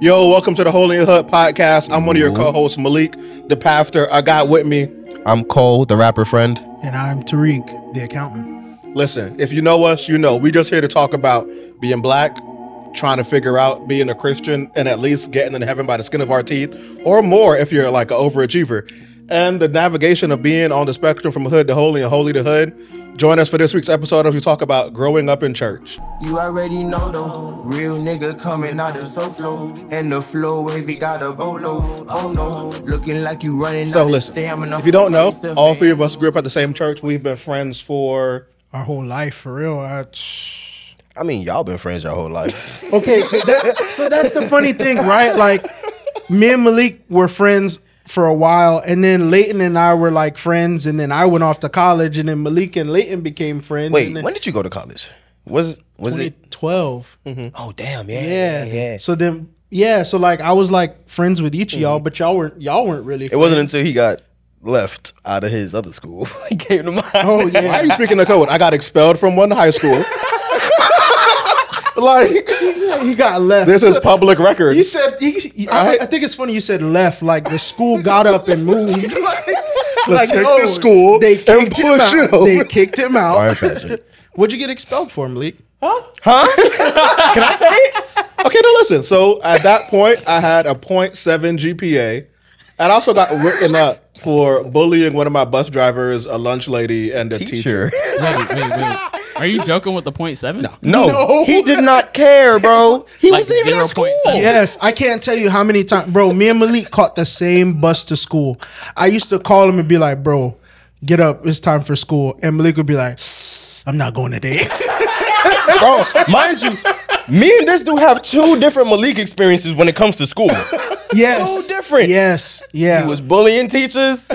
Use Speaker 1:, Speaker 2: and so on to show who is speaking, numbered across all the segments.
Speaker 1: Yo, welcome to the Holy and Hood podcast. I'm one of your co-hosts, Malik, the pastor. I got with me.
Speaker 2: I'm Cole, the rapper friend.
Speaker 3: And I'm Tariq, the accountant.
Speaker 1: Listen, if you know us, you know we just here to talk about being black, trying to figure out being a Christian, and at least getting in heaven by the skin of our teeth, or more if you're like an overachiever. And the navigation of being on the spectrum from hood to holy and holy to hood. Join us for this week's episode as we talk about growing up in church.
Speaker 4: You already know though, real nigga coming out of so flow, and the flow wavy got a boatload. Oh no, looking like you running
Speaker 1: So
Speaker 4: out of
Speaker 1: listen,
Speaker 4: stamina.
Speaker 1: if you don't know, all three of us grew up at the same church. We've been friends for
Speaker 3: Our whole life, for real. I,
Speaker 2: I mean, y'all been friends your whole life.
Speaker 3: okay, so that, so that's the funny thing, right? Like, me and Malik were friends for a while, and then Leighton and I were like friends, and then I went off to college, and then Malik and Leighton became friends.
Speaker 2: Wait,
Speaker 3: and then
Speaker 2: when did you go to college? Was was it?
Speaker 3: 2012. Mm-hmm.
Speaker 2: Oh damn, yeah,
Speaker 3: Yeah.
Speaker 2: yeah.
Speaker 3: So then, yeah, so like I was like friends with each of y'all, mm-hmm. but y'all weren't y'all weren't really.
Speaker 2: It wasn't until he got left out of his other school. he came to mine.
Speaker 3: Oh yeah, Why
Speaker 1: are you speaking the code? I got expelled from one high school. like
Speaker 3: he got left.
Speaker 1: this is public record.
Speaker 3: He said, he, he- I, I think it's funny you said left. Like the school got up and moved. like,
Speaker 1: Let's take
Speaker 3: oh,
Speaker 1: this school
Speaker 3: they
Speaker 1: and
Speaker 3: kicked him
Speaker 1: push
Speaker 3: out. They
Speaker 1: over.
Speaker 3: kicked him out.
Speaker 2: Fire Patrick.
Speaker 3: What'd you get expelled for, Malik? Huh? Huh? Can I say it?
Speaker 1: Okay, now listen. So at that point, I had a 0.7 GPA. And I also got written up for bullying one of my bus drivers, a lunch lady, and a teacher.
Speaker 2: Teacher.
Speaker 5: Wait, wait, wait. Are you joking with the point seven? No.
Speaker 2: No, he did not care, bro. He
Speaker 5: Like
Speaker 2: wasn't even at school.
Speaker 5: 0.7.
Speaker 3: Yes, I can't tell you how many times, bro. Me and Malik caught the same bus to school. I used to call him and be like, "Bro, get up, it's time for school." And Malik would be like, "I'm not going today."
Speaker 2: bro. Mind you, me and this dude have two different Malik experiences when it comes to school.
Speaker 3: yes,
Speaker 2: So different.
Speaker 3: Yes, yeah.
Speaker 2: He was bullying teachers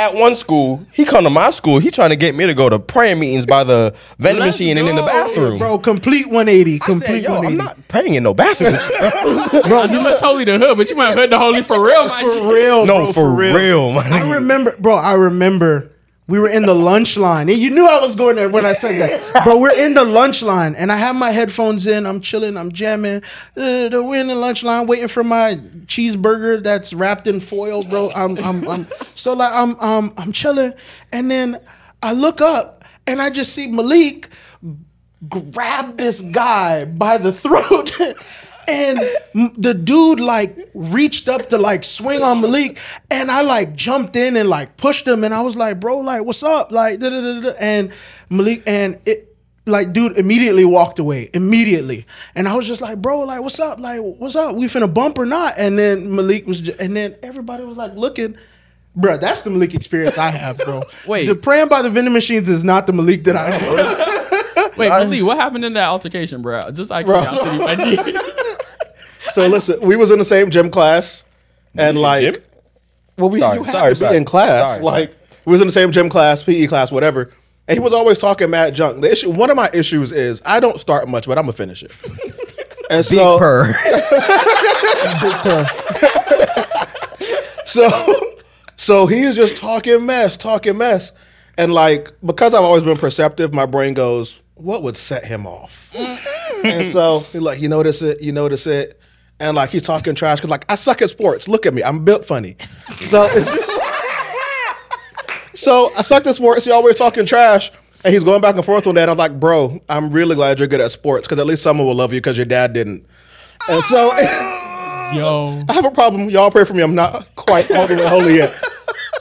Speaker 2: at one school. He come to my school. He trying to get me to go to prayer meetings by the vending
Speaker 5: Let's
Speaker 2: machine and in the bathroom.
Speaker 3: bro, complete 180.
Speaker 2: I
Speaker 3: Complete
Speaker 2: said, yo, I'm not praying in no bathroom.
Speaker 5: I know it's holy the hood, but you might hood the holy for real,
Speaker 3: for real,
Speaker 2: no,
Speaker 3: bro,
Speaker 2: for, real, man.
Speaker 3: I remember, bro. I remember we were in the lunch line. And you knew I was going there when I said that, bro. We're in the lunch line, and I have my headphones in. I'm chilling. I'm jamming. Uh, the- we're in the lunch line, waiting for my cheeseburger that's wrapped in foil, bro. I'm, I'm, I'm so like I'm, um, I'm chilling, and then I look up, and I just see Malik grab this guy by the throat. And the dude like reached up to like swing on Malik, and I like jumped in and like pushed him, and I was like, "Bro, like, what's up?" Like, da da da da. And Malik and it, like, dude immediately walked away immediately, and I was just like, "Bro, like, what's up? Like, what's up? We finna bump or not?" And then Malik was, just, and then everybody was like looking. Bro, that's the Malik experience I have, bro.
Speaker 5: Wait.
Speaker 3: the praying by the vending machines is not the Malik that I know.
Speaker 5: Wait, Malik, what happened in that altercation, bro? Just curiosity, my G.
Speaker 1: So listen, we was in the same gym class, and like,
Speaker 2: gym?
Speaker 1: well, we
Speaker 2: Sorry,
Speaker 1: you had
Speaker 2: sorry,
Speaker 1: to be
Speaker 2: sorry.
Speaker 1: in class.
Speaker 2: Sorry,
Speaker 1: like, we was in the same gym class, PE class, whatever. And he was always talking mad junk. The issue, one of my issues is I don't start much, but I'm gonna finish it. And
Speaker 2: Big
Speaker 1: so,
Speaker 2: purr.
Speaker 1: so, so he's just talking mess, talking mess, and like because I've always been perceptive, my brain goes, "What would set him off?" Mm-hmm. and so he's like, "You notice it, you notice it." And like he's talking trash because like I suck at sports. Look at me, I'm built funny. So, so I suck at sports. He always talking trash, and he's going back and forth on that. I'm like, bro, I'm really glad you're good at sports because at least someone will love you because your dad didn't. And so oh.
Speaker 5: Yo.
Speaker 1: I have a problem. Y'all pray for me. I'm not quite all the way holy yet.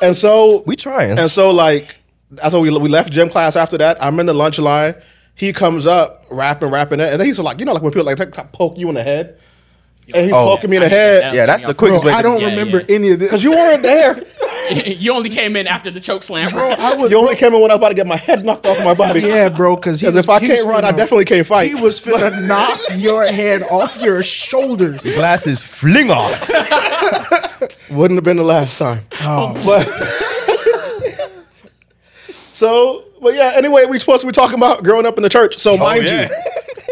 Speaker 1: And so
Speaker 2: We trying.
Speaker 1: and so like that's why we we left gym class after that. I'm in the lunch line. He comes up rapping, rapping it, and then he's like, you know, like when people like poke you in the head, and he's
Speaker 2: Oh.
Speaker 1: poking me in the
Speaker 5: I
Speaker 1: head
Speaker 5: that.
Speaker 2: yeah, that's the quickest way.
Speaker 3: I don't
Speaker 5: Yeah,
Speaker 3: remember
Speaker 5: yeah.
Speaker 3: any of this.
Speaker 1: because you weren't there.
Speaker 5: you only came in after the choke slam, bro.
Speaker 3: I was,
Speaker 1: You only came in when I was about to get my head knocked off my body.
Speaker 3: Yeah, bro, because
Speaker 1: Because if I can't run, I definitely can't fight.
Speaker 3: He was finna knock your head off your shoulders.
Speaker 2: Glasses fling off.
Speaker 1: Wouldn't have been the last time.
Speaker 3: Oh.
Speaker 1: But so, but yeah. Anyway, we supposed to be talking about growing up in the church. So oh, mind
Speaker 2: yeah.
Speaker 1: you,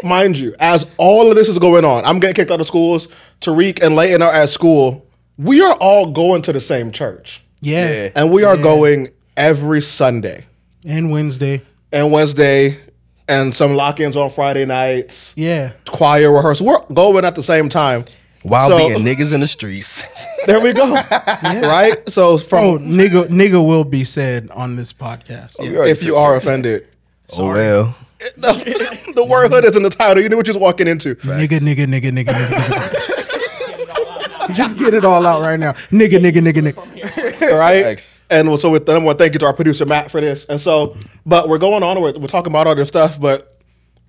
Speaker 1: mind you, as all of this is going on, I'm getting kicked out of schools. Tariq and Leighton are at school. We are all going to the same church,
Speaker 3: Yeah.
Speaker 2: Yeah.
Speaker 1: and we are going every Sunday
Speaker 3: And Wednesday.
Speaker 1: and Wednesday, and some lock-ins on Friday nights.
Speaker 3: Yeah.
Speaker 1: Choir rehearsal. We're going at the same time.
Speaker 2: While
Speaker 1: So-
Speaker 2: being niggas in the streets.
Speaker 1: There we go. Right. So from
Speaker 3: Oh, nigga, nigga will be said on this podcast.
Speaker 1: Oh, if you are offended,
Speaker 2: oh well.
Speaker 1: the, the word hood is in the title. You know what you're walking into.
Speaker 3: Nigga, nigga, nigga, nigga, nigga. Just get it all out right now. Nigga, nigga, nigga, nigga.
Speaker 1: right?
Speaker 2: Thanks.
Speaker 1: And so with the number one, thank you to our producer Matt for this. And so, but we're going on. We're, we're talking about all this stuff, but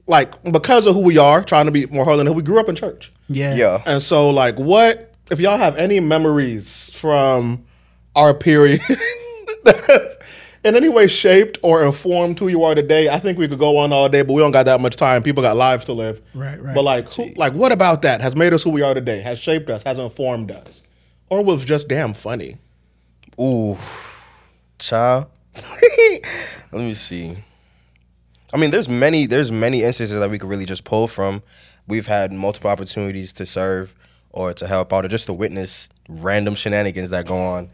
Speaker 1: like because of who we are, trying to be more holy, than who we grew up in church.
Speaker 3: Yeah.
Speaker 2: Yeah.
Speaker 1: And so, like, what if y'all have any memories from our period that have in any way shaped or informed who you are today? I think we could go on all day, but we don't got that much time. People got lives to live.
Speaker 3: Right, right.
Speaker 1: But like, who, like, what about that has made us who we are today? Has shaped us? Has informed us? Or was just damn funny?
Speaker 2: Ooh, child. Let me see. I mean, there's many there's many instances that we could really just pull from. We've had multiple opportunities to serve or to help out or just to witness random shenanigans that go on.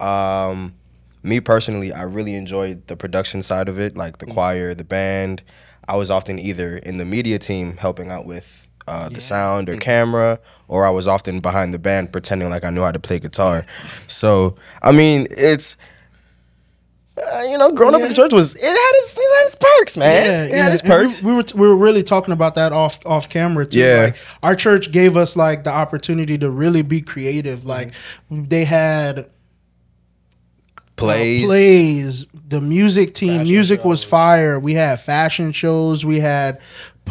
Speaker 2: Um, me personally, I really enjoyed the production side of it, like the choir, the band. I was often either in the media team helping out with uh, the sound or camera, or I was often behind the band pretending like I knew how to play guitar. So, I mean, it's uh, you know, growing up in the church was it had its, it had its perks, man. it had its
Speaker 3: And we-
Speaker 2: perks.
Speaker 3: We, were we were really talking about that off off camera too.
Speaker 2: Yeah.
Speaker 3: Like our church gave us like the opportunity to really be creative. Like they had uh,
Speaker 2: Plays.
Speaker 3: plays. The music team, music was fire. We had fashion shows. We had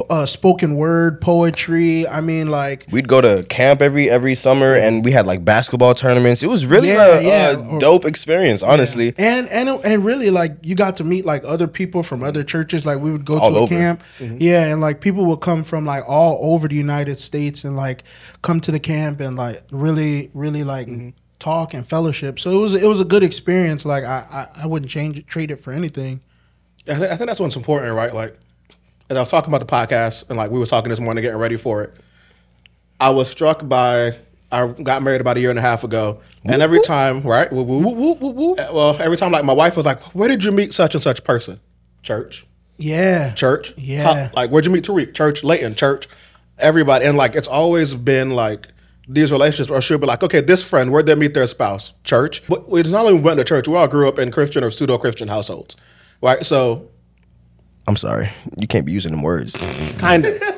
Speaker 3: uh, spoken word poetry. I mean, like
Speaker 2: We'd go to camp every every summer, and we had like basketball tournaments. It was really
Speaker 3: Yeah,
Speaker 2: a,
Speaker 3: yeah.
Speaker 2: a dope experience, honestly.
Speaker 3: and and and really like you got to meet like other people from other churches like we would go
Speaker 2: All
Speaker 3: to a
Speaker 2: over.
Speaker 3: camp yeah and like people would come from like all over the united states and like come to the camp and like really really like talk and fellowship so it was it was a good experience like i i, I wouldn't change it trade it for anything
Speaker 1: I, th- I think that's what's important, right? Like, as I was talking about the podcast, and like we were talking this morning, getting ready for it. I was struck by. I got married about a year and a half ago, and every time, right? Woo. Uh, Well, every time, like my wife was like, "Where did you meet such and such person?" Church,
Speaker 3: yeah
Speaker 1: church,
Speaker 3: Yeah.
Speaker 1: Like where'd you meet Tariq? Church, Leighton, church, everybody, and like it's always been like these relationships or should be like, okay, this friend, where'd they meet their spouse? Church. But it's not only we went to church, we all grew up in Christian or pseudo Christian households, right? So
Speaker 2: I'm sorry, you can't be using them words.
Speaker 1: kind of.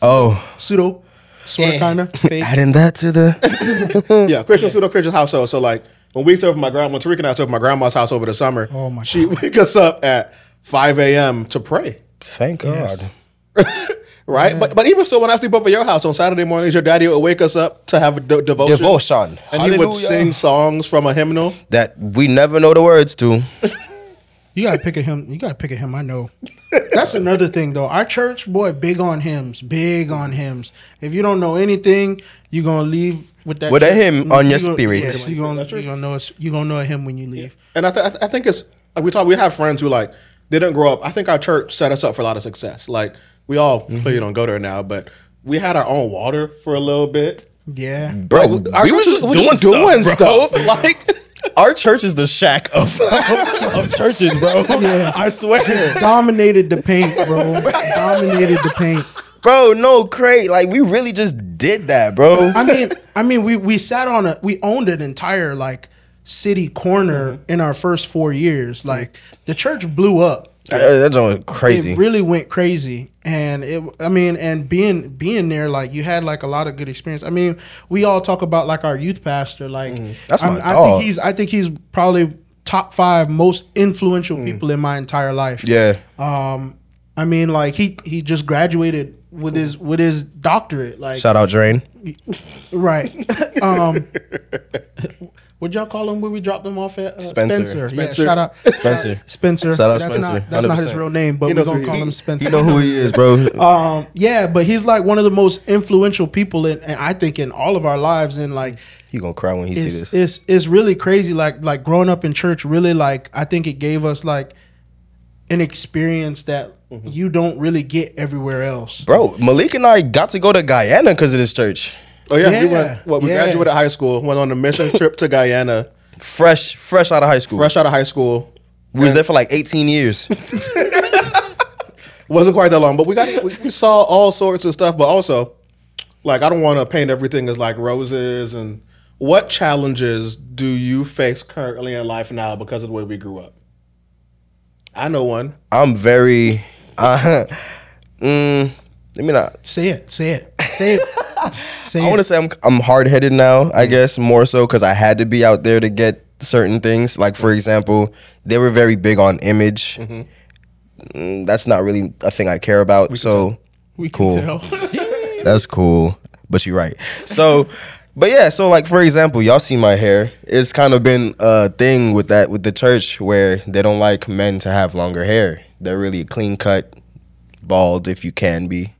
Speaker 2: Oh,
Speaker 3: pseudo sort of kind of fake
Speaker 2: adding that to the
Speaker 1: yeah, Christian pseudo Christian household. So like when we served my grandma, Tariq and I served my grandma's house over the summer.
Speaker 3: Oh, my
Speaker 1: She wake us up at five a.m. to pray.
Speaker 2: thank God.
Speaker 1: Right, but but even so, when I sleep over your house on Saturday mornings, your daddy would wake us up to have a de- devotion,
Speaker 2: Devotion,
Speaker 1: and he would sing songs from a hymnal.
Speaker 2: that we never know the words to.
Speaker 3: You gotta pick a hymn. You gotta pick a hymn. I know. That's another thing, though. Our church, boy, big on hymns. Big on hymns. If you don't know anything, you're gonna leave with that
Speaker 2: With a hymn on your
Speaker 3: you gonna-
Speaker 2: spirit.
Speaker 3: Yes, you gonna you gonna know it's, you gonna know a hymn when you leave.
Speaker 1: And I, th- I, th- I think it's like we talk. We have friends who like didn't grow up. I think our church set us up for a lot of success. Like we all
Speaker 2: Mm-hmm.
Speaker 1: clearly don't go there now, but we had our own water for a little bit.
Speaker 3: Yeah,
Speaker 2: Bro,
Speaker 1: Our
Speaker 2: we
Speaker 1: church
Speaker 2: was just
Speaker 1: was
Speaker 2: doing,
Speaker 1: doing
Speaker 2: stuff, bro.
Speaker 1: stuff. Like
Speaker 2: Our church is the Shaq of, of churches, bro. Yeah. I swear.
Speaker 3: dominated the paint, bro. dominated the paint.
Speaker 2: Bro, no, Craig. Like, we really just did that, bro.
Speaker 3: I mean, I mean, we we sat on a we owned an entire like city corner in our first four years. Like the church blew up.
Speaker 2: That's all crazy.
Speaker 3: It really went crazy, and it. I mean, and being being there, like you had like a lot of good experience. I mean, we all talk about like our youth pastor. Like
Speaker 2: Mm-hmm. That's my
Speaker 3: I
Speaker 2: dog.
Speaker 3: think he's. I think he's probably top five most influential people in my entire life.
Speaker 2: Mm. yeah.
Speaker 3: Um, I mean, like he he just graduated with his with his doctorate. Like
Speaker 2: Shout out Drain.
Speaker 3: right. um, What'd y'all call him when we dropped him off at uh,
Speaker 2: Spencer.
Speaker 3: Spencer?
Speaker 1: Spencer.
Speaker 3: Yeah, shout out
Speaker 2: Spencer.
Speaker 3: Spencer.
Speaker 2: Shout out
Speaker 3: that's
Speaker 2: Spencer,
Speaker 3: Not, that's not his real name, but we're gonna call
Speaker 1: he-
Speaker 3: him Spencer.
Speaker 2: You know who he is, bro.
Speaker 3: Um, yeah, but he's like one of the most influential people in, and I think in all of our lives. And like,
Speaker 2: He gonna cry when he see
Speaker 3: it's,
Speaker 2: this.
Speaker 3: it's it's really crazy. Like like growing up in church, really like I think it gave us like an experience that
Speaker 2: Mm-hmm.
Speaker 3: you don't really get everywhere else.
Speaker 2: Bro, Malik and I got to go to Guyana because of this church.
Speaker 1: Oh yeah, we
Speaker 3: Yeah,
Speaker 1: went. What we
Speaker 3: yeah.
Speaker 1: graduated high school, went on a mission trip to Guyana,
Speaker 2: Fresh, fresh out of high school.
Speaker 1: fresh out of high school.
Speaker 2: We was there for like 18 years.
Speaker 1: wasn't quite that long, but we got we, we saw all sorts of stuff. But also, like I don't want to paint everything as like roses and what challenges do you face currently in life now because of the way we grew up? I know one.
Speaker 2: I'm very. Uh, mm, let me not.
Speaker 3: Say it. Say it. Say it. Say
Speaker 2: I want to say I'm I'm hard headed now. I guess more so because I had to be out there to get certain things. Like for example, they were very big on image. Mm, that's not really a thing I care about. so
Speaker 3: we
Speaker 2: cool.
Speaker 3: can tell.
Speaker 2: That's cool. But you're right. So, but yeah. So like for example, y'all see my hair. It's kind of been a thing with that with the church where they don't like men to have longer hair. They're really clean cut, bald if you can be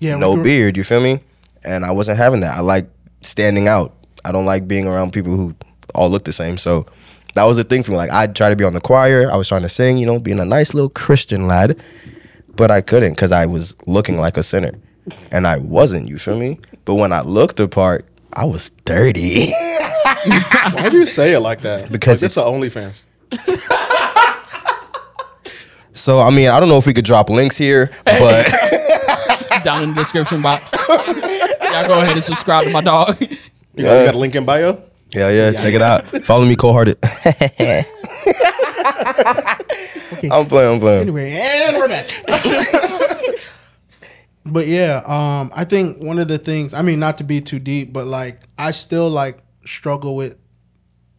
Speaker 3: Yeah. we
Speaker 2: no
Speaker 3: grew-
Speaker 2: beard. You feel me? And I wasn't having that. I like standing out. I don't like being around people who all look the same. So that was the thing for me. Like I'd try to be on the choir. I was trying to sing, you know, being a nice little Christian lad, but I couldn't because I was looking like a sinner, and I wasn't. You feel me? But when I looked the part, I was dirty.
Speaker 1: Why do you say it like that?
Speaker 2: Because
Speaker 1: like, it's a OnlyFans.
Speaker 2: so I mean, I don't know if we could drop links here, but
Speaker 5: Down in the description box. Y'all go ahead and subscribe to my dog.
Speaker 1: You, got, you got a link in bio.
Speaker 2: yeah, yeah, check it out. Follow me, cold hearted. I'm playing. I'm playing.
Speaker 3: Anyway, and we're back. but yeah, um, I think one of the things, I mean, not to be too deep, but like I still like struggle with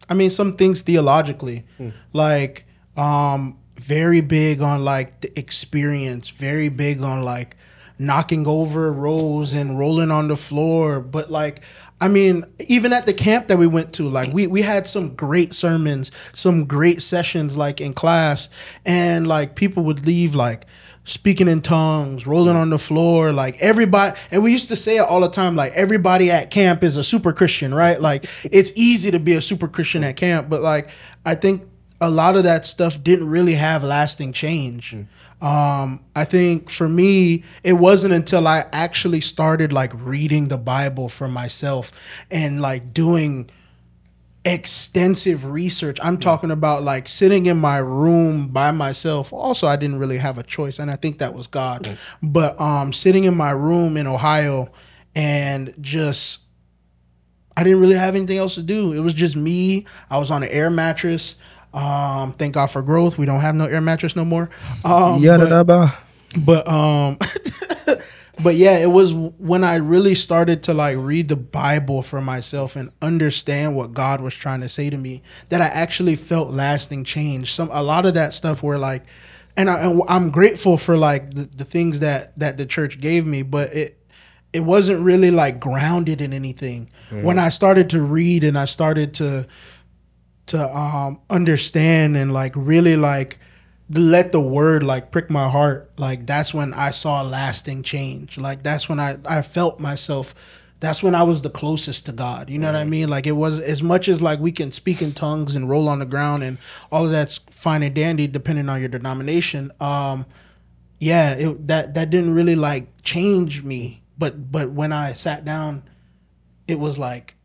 Speaker 3: I mean some things theologically. Like um very big on like the experience, very big on like knocking over rows and rolling on the floor, but like I mean, even at the camp that we went to, like we we had some great sermons, some great sessions like in class and like people would leave like speaking in tongues, rolling on the floor, like everybody. And we used to say it all the time, like everybody at camp is a super Christian, right? Like it's easy to be a super Christian at camp, but like I think a lot of that stuff didn't really have lasting change. Mm. Um, I think for me, it wasn't until I actually started like reading the Bible for myself and like doing extensive research. I'm talking about like sitting in my room by myself. Also, I didn't really have a choice, and I think that was God. But um, sitting in my room in Ohio and just I didn't really have anything else to do. It was just me. I was on an air mattress. Um, thank God for growth. We don't have no air mattress no more. Um,
Speaker 2: Yeah,
Speaker 3: but- but um but yeah it was when i really started to like read the bible for myself and understand what god was trying to say to me that i actually felt lasting change some a lot of that stuff were like and, I, and i'm grateful for like the, the things that that the church gave me but it it wasn't really like grounded in anything when i started to read and i started to to um understand and like really like let the word like prick my heart. Like that's when i saw lasting change. Like that's when i i felt myself. That's when i was the closest to god. You know what i mean? Like it was as much as like we can speak in tongues and roll on the ground and all of that's fine and dandy depending on your denomination um yeah it, that that didn't really like change me. But but when i sat down it was like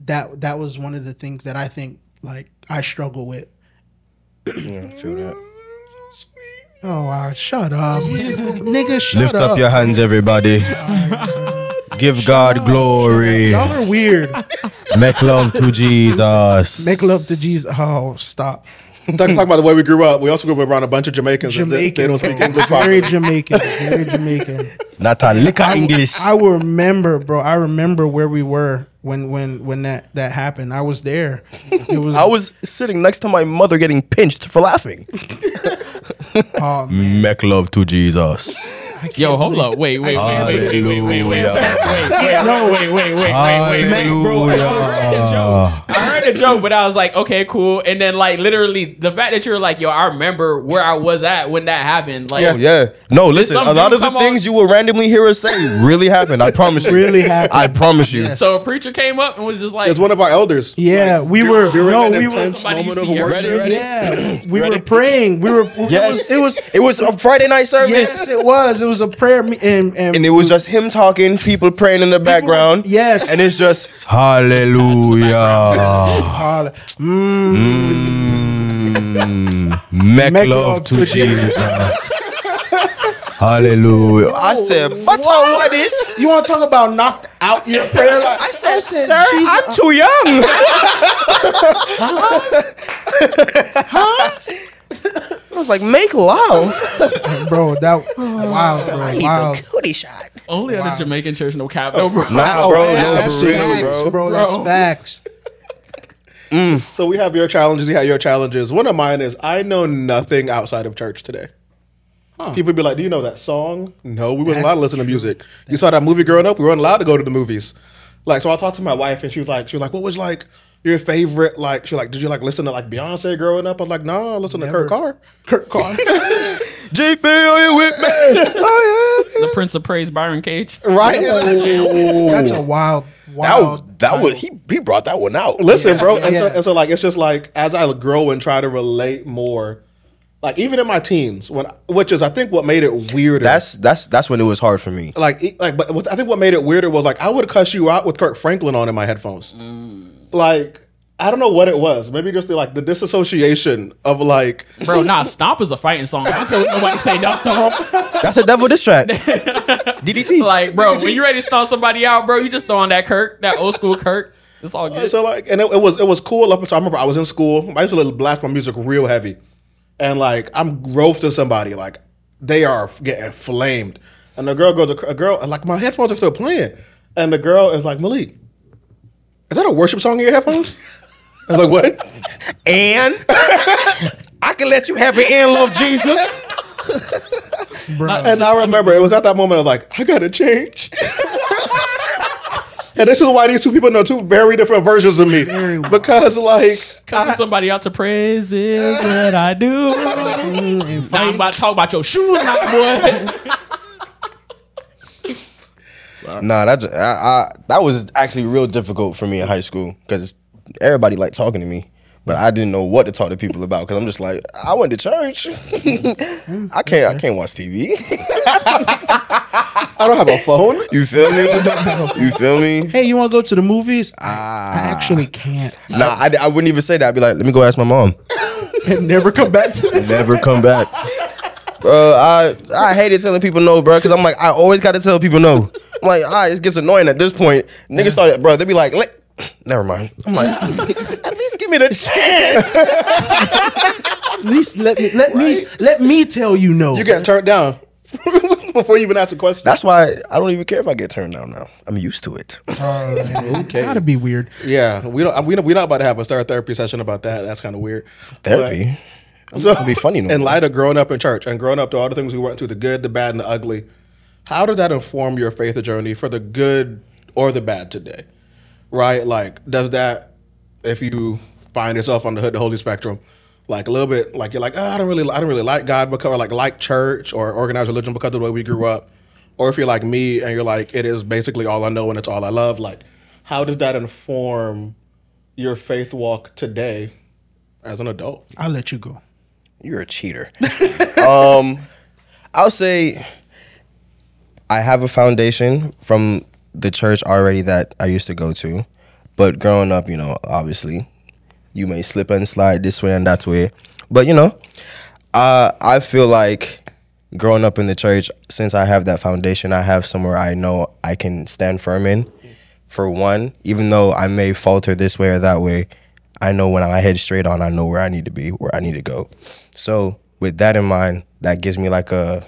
Speaker 3: that that was one of the things that i think like i struggle with
Speaker 2: Yeah, I feel that.
Speaker 3: Oh wow! Shut up, nigga. Shut
Speaker 2: Lift
Speaker 3: up.
Speaker 2: up your hands, everybody. Give God glory.
Speaker 3: Y'all are weird.
Speaker 2: Make love to Jesus.
Speaker 3: Make love to Jesus. Oh, stop.
Speaker 1: Talking talking about the way we grew up. We also grew up around a bunch of Jamaicans. that- They,
Speaker 3: Jamaican.
Speaker 1: they don't speak English.
Speaker 3: Very
Speaker 1: properly.
Speaker 3: Jamaican. Very Jamaican.
Speaker 2: Not a lick of English.
Speaker 3: I will remember, bro. I remember where we were when when when that that happened. I was there. It was.
Speaker 2: I was sitting next to my mother getting pinched for laughing.
Speaker 3: Oh, man.
Speaker 2: Make love to Jesus.
Speaker 5: Yo, hold up. Wait, wait, wait, wait, wait, wait, wait, wait, wait,
Speaker 2: Hallelujah.
Speaker 5: no, wait, wait, wait, wait, wait, wait, bro. I heard the joke. I heard the joke, but I was like, okay, cool. And then, like, literally, the fact that you're like, yo, I remember where I was at when that happened. Like,
Speaker 2: Oh, yeah. No, listen. A lot of the
Speaker 5: come on-
Speaker 2: things you will randomly hear us say really happened. I promise you.
Speaker 3: Really happened.
Speaker 2: I promise you.
Speaker 3: Yes.
Speaker 5: so a preacher came up and was just like,
Speaker 1: It's one of our elders.
Speaker 3: Yeah, we were.
Speaker 1: during
Speaker 3: No,
Speaker 1: an
Speaker 3: we were.
Speaker 1: intense
Speaker 5: Somebody
Speaker 1: moment
Speaker 5: you
Speaker 1: of
Speaker 5: see
Speaker 1: worship.
Speaker 5: Ready, ready?
Speaker 3: Yeah, we were praying. We were.
Speaker 2: Yes.
Speaker 3: It was. It was
Speaker 2: It was a Friday night service.
Speaker 3: yes, it was. It was a prayer me- and and,
Speaker 2: And it was just him talking, people praying in the background.
Speaker 3: Yes.
Speaker 2: And it's just Hallelujah.
Speaker 3: Holla- Mm.
Speaker 2: Mm, make,
Speaker 3: Make
Speaker 2: love,
Speaker 3: love
Speaker 2: to
Speaker 3: to
Speaker 2: Jesus. Hallelujah. I said, but what is?
Speaker 3: You want to talk about knocked out your prayer life? I said,
Speaker 2: Sir, I'm too young. huh? I was like, make love.
Speaker 3: bro, that wow, bro, wow.
Speaker 2: cootie shot.
Speaker 5: Only at a Jamaican church, no cap, no bro.
Speaker 2: Nah,
Speaker 3: Oh,
Speaker 2: bro,
Speaker 3: yeah,
Speaker 2: no,
Speaker 3: that's
Speaker 2: for real,
Speaker 3: facts,
Speaker 2: bro.
Speaker 3: bro. That's
Speaker 5: Bro.
Speaker 3: Facts.
Speaker 1: So we have your challenges. You have your challenges. One of mine is I know nothing outside of church today. People be like, "Do you know that song?" No, we weren't allowed to listen to music. You saw that movie growing up. We weren't allowed to go to the movies. Like, so I talked to my wife, and she was like, "She was like, what was like your favorite? Like, she was like, did you like listen to like Beyonce growing up?" I was like, "No, I listen to Kurt Carr."
Speaker 3: Kurt Carr.
Speaker 2: JP, are you with me? oh,
Speaker 5: The Prince of Praise, Byron Cage.
Speaker 1: Right?
Speaker 3: That's a wild,
Speaker 2: That was,
Speaker 3: wild.
Speaker 2: that was, he, he brought that one out.
Speaker 1: Listen, bro. And, so, and so, like, it's just like as I grow and try to relate more, like even in my teens, when which is I think what made it weirder.
Speaker 2: That's, that's, that's when it was hard for me.
Speaker 1: like like but I think what made it weirder was like I would cuss you out with Kirk Franklin on in my headphones. Mm. Like I don't know what it was. Maybe just the, like the disassociation of like
Speaker 5: Bro, nah, Stomp is a fighting song. I don't care what nobody say no Stomp.
Speaker 2: That's a devil diss track. DDT.
Speaker 5: Like, bro, when you ready to stomp somebody out, bro, you just throw on that Kirk, that old school Kirk. It's all good.
Speaker 1: so like and it, it was it was cool up until I remember I was in school. I used to blast my music real heavy, and like I'm roasting somebody like they are getting flamed, and the girl goes a girl like my headphones are still playing, and the girl is like Malik, is that a worship song in your headphones? I was like what?
Speaker 2: and I can let you have it and love Jesus.
Speaker 1: And I remember it was at that moment I was like, I gotta change. and this is why these two people know two very different versions of me. Because like
Speaker 5: Cussing somebody out to praise is what I do. now you about to talk about your shoes now, boy.
Speaker 2: Nah, that I, I, that was actually real difficult for me in high school because everybody liked talking to me, but I didn't know what to talk to people about because I'm just like I went to church. I can't I can't watch TV.
Speaker 1: I don't have a phone.
Speaker 2: you feel me? You feel me?
Speaker 3: Hey, you want to go to the movies? I, I actually can't.
Speaker 2: Nah, I, I wouldn't even say that. I'd be like, let me go ask my mom.
Speaker 3: And never come back to it.
Speaker 2: Never come back. Bro, I I hated telling people no, bro, because I'm like, I always got to tell people no. I'm like, ah, it gets annoying at this point. Niggas started, bro, they be like, "Let- never mind. I'm like, at least give me the chance.
Speaker 3: At least let me let me let me tell you no.
Speaker 1: You get turned down before you even ask a question.
Speaker 2: That's why I don't even care if I get turned down now. I'm used to it.
Speaker 1: Uh, okay.
Speaker 3: Gotta be weird.
Speaker 1: Yeah, we don't. We don't, we're not about to have a third therapy session about that. That's kind of weird.
Speaker 2: Therapy.
Speaker 1: So,
Speaker 2: It'd be funny no
Speaker 1: in light of growing up in church and growing up to all the things we went through, the good, the bad, and the ugly. How does that inform your faith journey for the good or the bad today? Right? Like, does that, if you find yourself on the hood, the holy spectrum, like a little bit, like you're like, oh, I don't really, I don't really like God because, or like like church or organized religion because of the way we grew up, or if you're like me and you're like, it is basically all I know and it's all I love. Like, how does that inform your faith walk today as an adult?
Speaker 3: I'll let you go.
Speaker 2: You're a cheater. um, I'll say I have a foundation from the church already that I used to go to, but growing up, you know, obviously, you may slip and slide this way and that way, but you know, uh, I feel like growing up in the church, since I have that foundation, I have somewhere I know I can stand firm in. For one, even though I may falter this way or that way, I know when I head straight on, I know where I need to be, where I need to go. So with that in mind, that gives me like a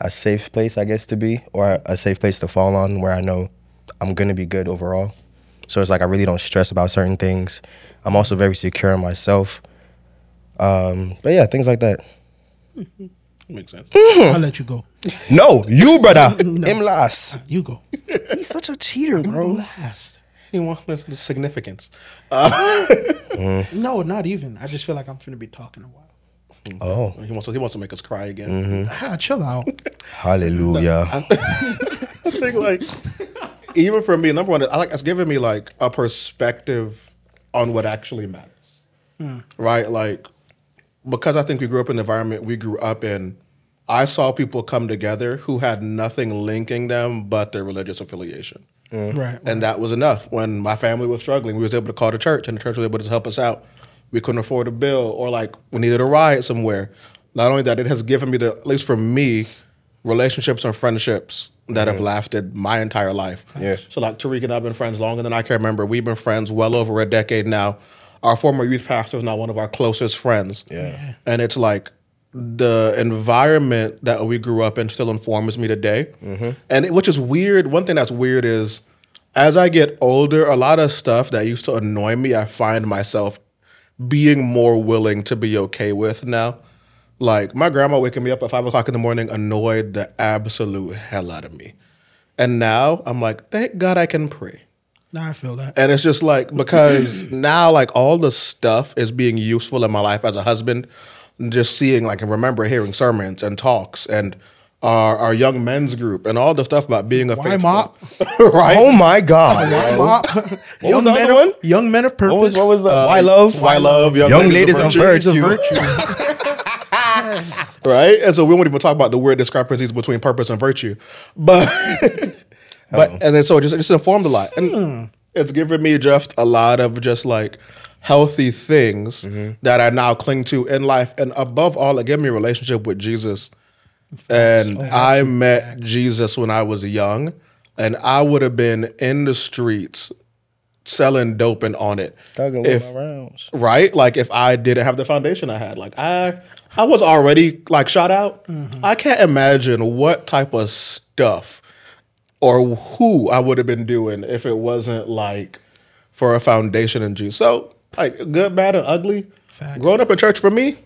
Speaker 2: a safe place, I guess, to be, or a safe place to fall on, where I know I'm gonna be good overall. So it's like I really don't stress about certain things. I'm also very secure in myself. Um, but yeah, things like that.
Speaker 1: Makes sense. Hmm.
Speaker 3: I'll let you go.
Speaker 2: No, you brother, him last.
Speaker 3: You go.
Speaker 2: He's such a cheater, bro.
Speaker 3: Last.
Speaker 1: You want the the significance. Uh, mm.
Speaker 3: No, not even. I just feel like I'm gonna be talking a while. Mm-hmm.
Speaker 2: Oh,
Speaker 1: He wants to, he wants to make us cry again. Mm-hmm.
Speaker 3: Ah, chill out.
Speaker 2: hallelujah.
Speaker 1: I think like even for me, number one, I like it's giving me like a perspective on what actually matters, hmm. right? Like because I think we grew up in the environment we grew up in. I saw people come together who had nothing linking them but their religious affiliation. Mm-hmm.
Speaker 3: Right.
Speaker 1: and that was enough. When my family was struggling, we was able to call the church, and the church was able to help us out. We couldn't afford a bill, or like we needed a ride somewhere. not only that, it has given me the at least for me, relationships and friendships that have mm-hmm. lasted my entire life.
Speaker 2: Yeah.
Speaker 1: So like Tariq and I've been friends longer than I can remember. We've been friends well over a decade now. Our former youth pastor is now one of our closest friends.
Speaker 2: Yeah.
Speaker 1: And it's like the environment that we grew up in still informs me today. Mm-hmm. And it, which is weird. One thing that's weird is as I get older, a lot of stuff that used to annoy me, I find myself being more willing to be okay with now. Like my grandma waking me up at five o'clock in the morning annoyed the absolute hell out of me. And now I'm like, thank God I can pray.
Speaker 3: Now I feel that.
Speaker 1: And it's just like because now like all the stuff is being useful in my life as a husband. Just seeing like and remember hearing sermons and talks and our, our young men's group and all the stuff about being a
Speaker 3: Why mop?
Speaker 1: right?
Speaker 2: Oh my God.
Speaker 3: Why Mop.
Speaker 2: What was the
Speaker 3: men
Speaker 2: other
Speaker 3: of,
Speaker 2: one?
Speaker 3: Young men of purpose.
Speaker 2: What was what was the uh, why love?
Speaker 1: Why love young,
Speaker 2: Young
Speaker 1: ladies
Speaker 2: ladies
Speaker 1: of
Speaker 2: of
Speaker 1: virtue.
Speaker 2: virtue.
Speaker 1: right? And so we won't even talk about the weird discrepancies between purpose and virtue, but but oh. and then so it just it just informed a lot, and hmm. it's given me just a lot of just like healthy things mm-hmm. that I now cling to in life, and above all, it gave me a relationship with Jesus. And oh, I met Jesus when I was young, and I would have been in the streets selling dope and on it.
Speaker 2: Thugging
Speaker 1: if-
Speaker 2: with my rounds.
Speaker 1: right? Like if I didn't have the foundation I had, like I, I was already like shot out. Mm-hmm. I can't imagine what type of stuff or who I would have been doing if it wasn't like for a foundation in Jesus. So like good, bad, and ugly.
Speaker 3: Facts.
Speaker 1: Growing up in church for me,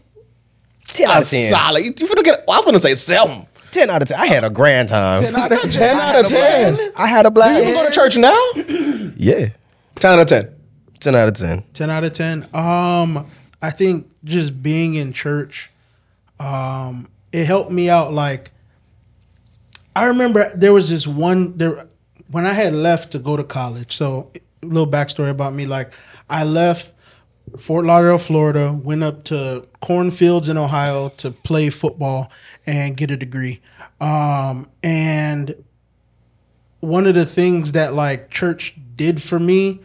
Speaker 2: 10 out of 10.
Speaker 1: solid. You finna get? I was gonna say seven.
Speaker 2: 10 out of 10. I had a grand time.
Speaker 1: Ten out of ten. out of ten.
Speaker 2: I had a
Speaker 1: You
Speaker 2: blast.
Speaker 1: even go to church now?
Speaker 2: Yeah.
Speaker 1: Ten out of ten.
Speaker 2: 10 out of 10.
Speaker 3: 10 out of 10 um i think just being in church um it helped me out like i remember there was this one there when i had left to go to college so a little backstory about me like i left fort lauderdale florida went up to cornfields in ohio to play football and get a degree. Um and one of the things that like church did for me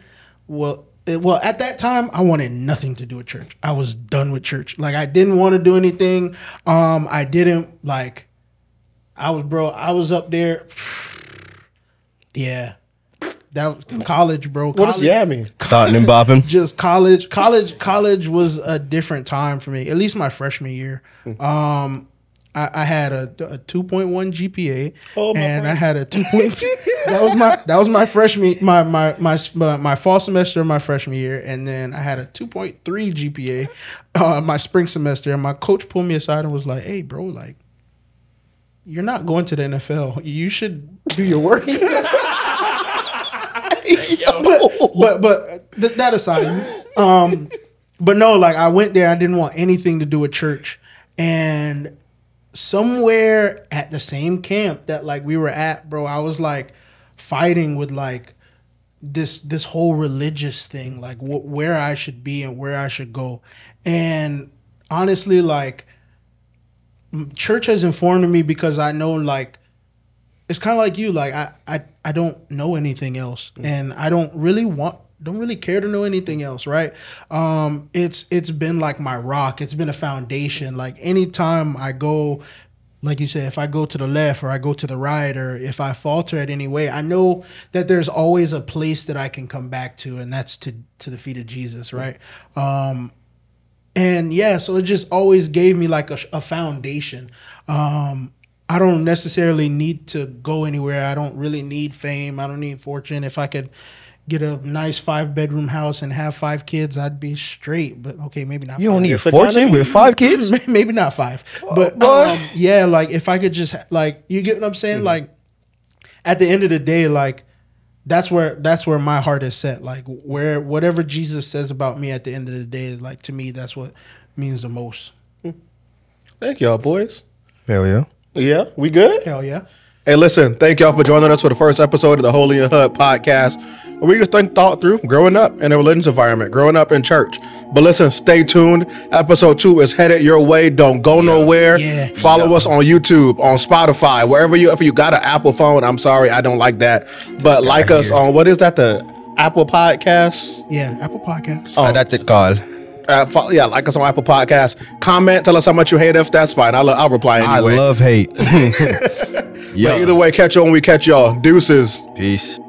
Speaker 3: well it, well at that time i wanted nothing to do with church. I was done with church. Like i didn't want to do anything. Um i didn't like i was bro i was up there yeah that was college bro
Speaker 1: What does
Speaker 3: College-
Speaker 1: yeah mean?
Speaker 2: Thought and bopping.
Speaker 3: just college college college was a different time for me at least my freshman year um I, I had a, a 2.1 GPA
Speaker 1: Oh, my
Speaker 3: and I had a 2. that was my that was my freshman my my my my, my fall semester of my freshman year and then I had a 2.3 GPA uh, my spring semester and my coach pulled me aside and was like, "Hey, bro, like you're not going to the NFL. You should do your work." but but but th- that aside, um, but no, like I went there. I didn't want anything to do with church, and somewhere at the same camp that like we were at, bro, I was like fighting with like this this whole religious thing, like wh- where I should be and where I should go, and honestly, like church has informed me because I know like it's kind of like you like I, I i don't know anything else. And i don't really want don't really care to know anything else right? Um it's it's been like my rock. It's been a foundation. Like anytime i go like you said if i go to the left or i go to the right or if i falter at any way i know that there's always a place that i can come back to and that's to to the feet of jesus right? Um and yeah so it just always gave me like a, a foundation. Um i don't necessarily need to go anywhere. I don't really need fame. I don't need fortune. If i could get a nice five bedroom house and have five kids i'd be straight but okay maybe not
Speaker 2: You don't need a
Speaker 1: Yes, I
Speaker 2: fortune with five kids?
Speaker 3: maybe not five. But
Speaker 2: boy.
Speaker 3: um, yeah like if i could just like you get what i'm saying? Like at the end of the day like that's where that's where my heart is set. Like where whatever jesus says about me at the end of the day like to me that's what means the most.
Speaker 1: Thank y'all, boys.
Speaker 2: Hell yeah.
Speaker 1: Yeah, we good?
Speaker 3: hell yeah
Speaker 1: Hey, listen, thank y'all for joining us for the first episode of the Holy and Hood podcast. Where we just think thought through growing up in a religious environment, growing up in church. But listen, stay tuned. Episode two is headed your way. Don't go nowhere.
Speaker 3: Yeah.
Speaker 1: Follow us on YouTube, on Spotify, wherever you if you got an Apple phone. I'm sorry, I don't like that. But like us on what is that? The Apple Podcast?
Speaker 3: yeah apple podcast
Speaker 1: Oh.
Speaker 2: That's it called.
Speaker 1: Uh, follow, yeah, like us on Apple Podcasts. Comment, tell us how much you hate us. That's fine. I'll, I'll reply anyway.
Speaker 2: I love hate. Yeah.
Speaker 1: either way, catch you when we catch y'all. Deuces.
Speaker 2: Peace.